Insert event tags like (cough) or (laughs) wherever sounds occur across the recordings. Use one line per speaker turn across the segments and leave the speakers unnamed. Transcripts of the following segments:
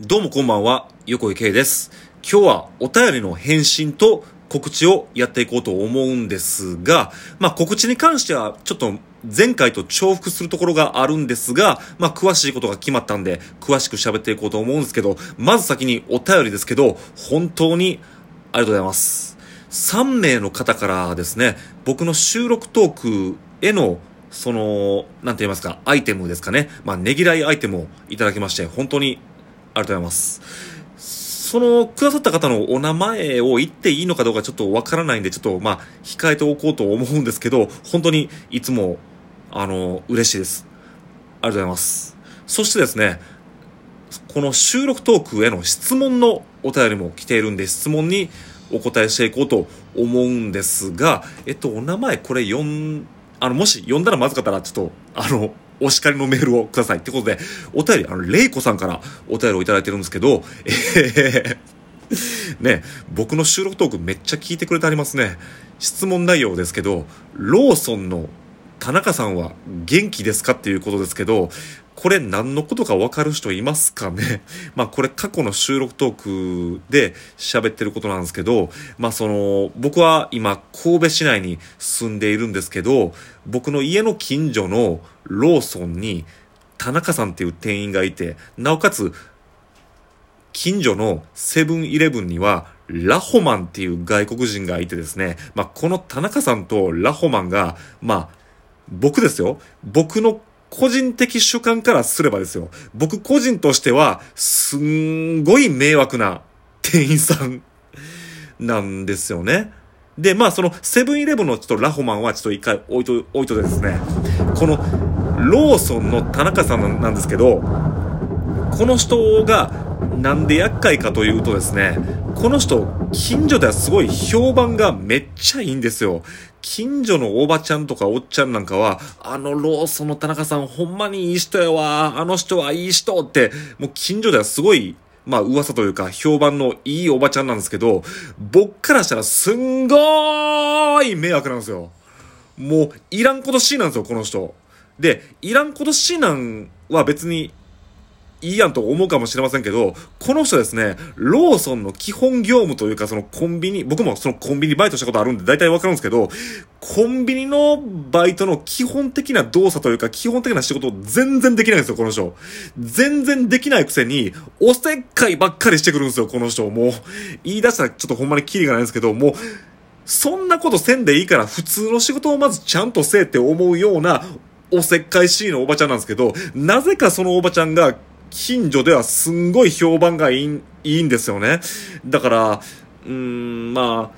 どうもこんばんは、横井圭です。今日はお便りの返信と告知をやっていこうと思うんですが、まあ告知に関してはちょっと前回と重複するところがあるんですが、まあ詳しいことが決まったんで、詳しく喋っていこうと思うんですけど、まず先にお便りですけど、本当にありがとうございます。3名の方からですね、僕の収録トークへのその、なんて言いますか、アイテムですかね。まあ、ねぎらいアイテムをいただきまして、本当にありがとうございます。その、くださった方のお名前を言っていいのかどうかちょっとわからないんで、ちょっと、まあ、控えておこうと思うんですけど、本当にいつも、あの、嬉しいです。ありがとうございます。そしてですね、この収録トークへの質問のお便りも来ているんで、質問にお答えしていこうと思うんですが、えっと、お名前これ読ん、あの、もし読んだらまずかったら、ちょっと、あの、お叱りのメールをください。ってことで、お便り、あの、レイコさんからお便りをいただいてるんですけど、えー、ね、僕の収録トークめっちゃ聞いてくれてありますね。質問内容ですけど、ローソンの田中さんは元気ですかっていうことですけど、これ何のことか分かる人いますかね？(laughs) まあこれ過去の収録トークで喋ってることなんですけど、まあその、僕は今神戸市内に住んでいるんですけど、僕の家の近所のローソンに田中さんっていう店員がいて、なおかつ近所のセブンイレブンには、ラホマンっていう外国人がいてですね、まあ、この田中さんとラホマンが、まあ、僕ですよ。僕の個人的主観からすればですよ。僕個人としては、すんごい迷惑な店員さんなんですよね。で、まあそのセブンイレブンのちょっとラホマンはちょっと一回置いと、置いとですね、このローソンの田中さんなんですけど、この人がなんで厄介かというとですね、この人、近所ではすごい評判がめっちゃいいんですよ。近所のおばちゃんとかおっちゃんなんかは、あのローソンの田中さんほんまにいい人やわ、あの人はいい人って、もう近所ではすごい、まあ噂というか評判のいいおばちゃんなんですけど、僕からしたらすんごーい迷惑なんですよ。もういらんことしいなんですよ、この人。で、いらんことしいなんは別にいいやんと思うかもしれませんけど、この人ですね、ローソンの基本業務というか、そのコンビニ、僕もそのコンビニバイトしたことあるんで大体わかるんですけど、コンビニのバイトの基本的な動作というか、基本的な仕事全然できないんですよ、この人。全然できないくせに、おせっかいばっかりしてくるんですよ、この人。もう、言い出したらちょっとほんまにキリがないんですけど、もう、そんなことせんでいいから、普通の仕事をまずちゃんとせえって思うような、おせっかいしいのおばちゃんなんですけど、なぜかそのおばちゃんが、近所ではすんごい評判がいいいいんですよね。だから、うん、まあ、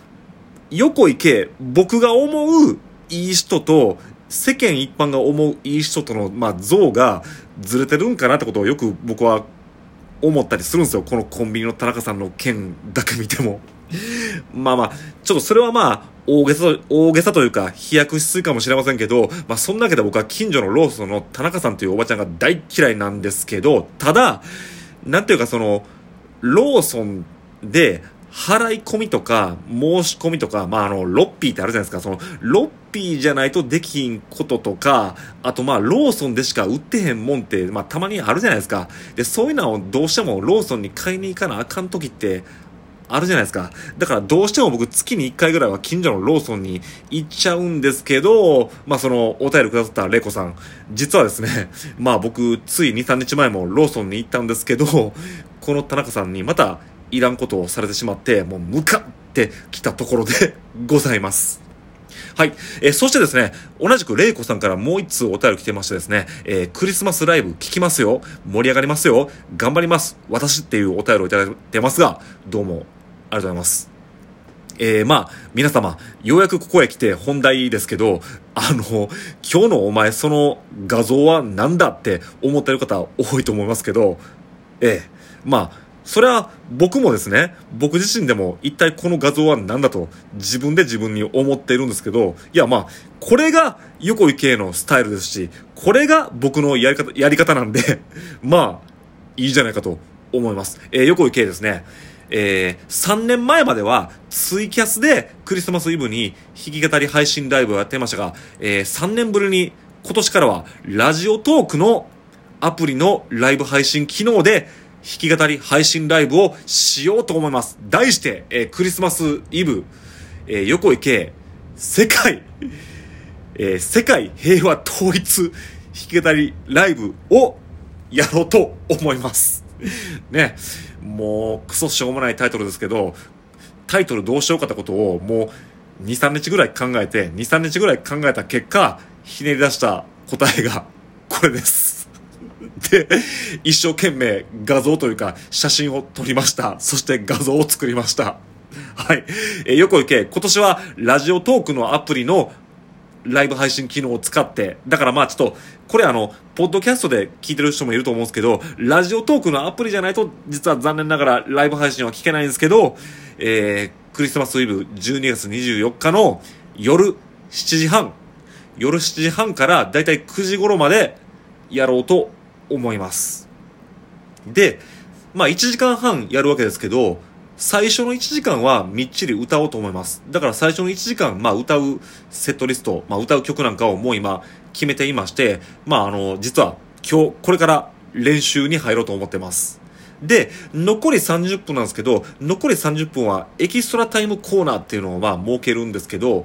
横井圭、僕が思ういい人と、世間一般が思ういい人との、まあ、像がずれてるんかなってことをよく僕は思ったりするんですよ。このコンビニの田中さんの件だけ見ても。(laughs) まあまあ、ちょっとそれはまあ、大げさ、大げさというか、飛躍しすぎかもしれませんけど、まあそんなわけで僕は近所のローソンの田中さんというおばちゃんが大嫌いなんですけど、ただ、なんていうかその、ローソンで、払い込みとか、申し込みとか、まあ、あの、ロッピーってあるじゃないですか。その、ロッピーじゃないとできんこととか、あとまあ、ローソンでしか売ってへんもんって、まあ、たまにあるじゃないですか。で、そういうのをどうしてもローソンに買いに行かなあかん時って、あるじゃないですか。だからどうしても僕月に1回ぐらいは近所のローソンに行っちゃうんですけど、まあそのお便りくださったレイコさん、実はですね、(laughs) まあ僕つい2、3日前もローソンに行ったんですけど、この田中さんにまたいらんことをされてしまって、もうムカってきたところで (laughs) ございます。はい。えーそしてですね、同じくレイコさんからもう一通お便り来てましてですね、えークリスマスライブ聞きますよ。盛り上がりますよ。頑張ります。私っていうお便りをいただいてますが、どうもありがとうございます。えー、まあ、皆様、ようやくここへ来て本題ですけど、あの、今日のお前その画像はなんだって思ってる方多いと思いますけど、ええまあ、それは僕もですね、僕自身でも一体この画像は何だと自分で自分に思っているんですけど、いやまあ、これが横井圭のスタイルですし、これが僕のやり方、やり方なんで、(laughs) まあ、いいじゃないかと思います。えー、横井圭ですね。えー、3年前まではツイキャスでクリスマスイブに弾き語り配信ライブをやってましたが、えー、3年ぶりに今年からはラジオトークのアプリのライブ配信機能で弾き語り配信ライブをしようと思います。題して、えー、クリスマスイブ、えー、横井圭、世界、えー、世界平和統一弾き語りライブをやろうと思います。ね。もう、クソしょうもないタイトルですけど、タイトルどうしようかってことを、もう、2、3日ぐらい考えて、2、3日ぐらい考えた結果、ひねり出した答えが、これです。で、一生懸命画像というか、写真を撮りました。そして画像を作りました。はい。えー、横行け、今年はラジオトークのアプリのライブ配信機能を使って、だからまあちょっと、これあの、ポッドキャストで聞いてる人もいると思うんですけど、ラジオトークのアプリじゃないと、実は残念ながらライブ配信は聞けないんですけど、えー、クリスマスイブ12月24日の夜7時半、夜7時半からだいたい9時頃までやろうと思います。で、まあ1時間半やるわけですけど、最初の1時間はみっちり歌おうと思います。だから最初の1時間、まあ歌うセットリスト、まあ歌う曲なんかをもう今決めていまして、まああの、実は今日、これから練習に入ろうと思ってます。で、残り30分なんですけど、残り30分はエキストラタイムコーナーっていうのをまあ設けるんですけど、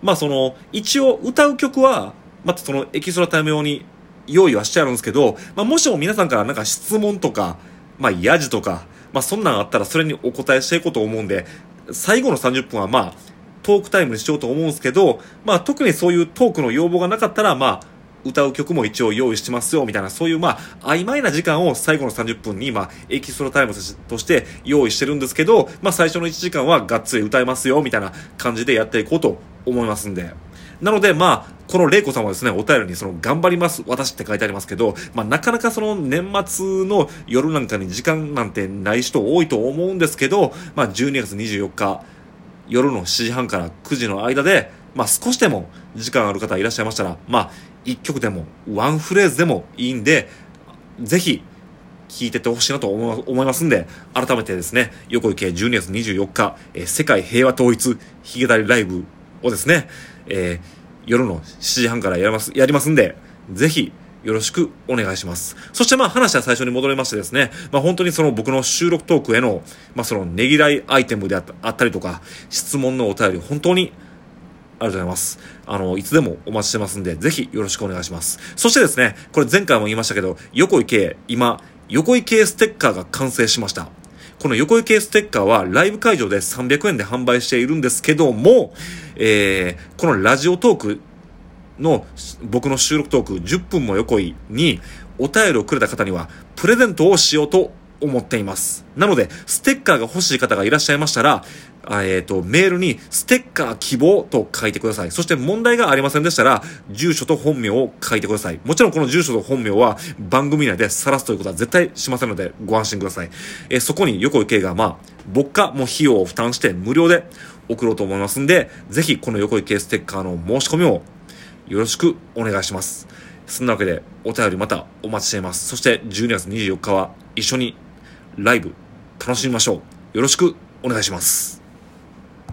まあその、一応歌う曲は、またそのエキストラタイム用に用意はしてあるんですけど、まあもしも皆さんからなんか質問とか、まあヤジとか、まあそんなんあったらそれにお答えしていこうと思うんで、最後の30分はまあ、トークタイムにしようと思うんですけど、まあ特にそういうトークの要望がなかったら、まあ、歌う曲も一応用意してますよ、みたいな、そういうまあ、曖昧な時間を最後の30分に、まあ、エキストラタイムとして用意してるんですけど、まあ最初の1時間はがっつり歌いますよ、みたいな感じでやっていこうと思いますんで。なので、まあ、この玲子さんはですね、お便りにその、頑張ります、私って書いてありますけど、まあ、なかなかその、年末の夜なんかに時間なんてない人多いと思うんですけど、まあ、12月24日、夜の7時半から9時の間で、まあ、少しでも時間ある方いらっしゃいましたら、まあ、1曲でも、ワンフレーズでもいいんで、ぜひ、聞いててほしいなと思いますんで、改めてですね、横井圭12月24日、えー、世界平和統一ヒゲダリライブをですね、えー、夜の7時半からやります、やりますんで、ぜひ、よろしくお願いします。そしてまあ話は最初に戻りましてですね、まあ本当にその僕の収録トークへの、まあそのねぎらいアイテムであったりとか、質問のお便り本当にありがとうございます。あの、いつでもお待ちしてますんで、ぜひよろしくお願いします。そしてですね、これ前回も言いましたけど、横井系、今、横井系ステッカーが完成しました。この横井系ステッカーはライブ会場で300円で販売しているんですけども、えー、このラジオトークの僕の収録トーク10分も横井にお便りをくれた方にはプレゼントをしようと思っています。なので、ステッカーが欲しい方がいらっしゃいましたら、えっ、ー、と、メールに、ステッカー希望と書いてください。そして問題がありませんでしたら、住所と本名を書いてください。もちろんこの住所と本名は番組内で晒すということは絶対しませんので、ご安心ください。えー、そこに横井圭が、まあ、僕かも費用を負担して無料で送ろうと思いますんで、ぜひこの横井圭ステッカーの申し込みをよろしくお願いします。そんなわけで、お便りまたお待ちしています。そして12月24日は一緒にライブ楽しみましょう。よろしくお願いします。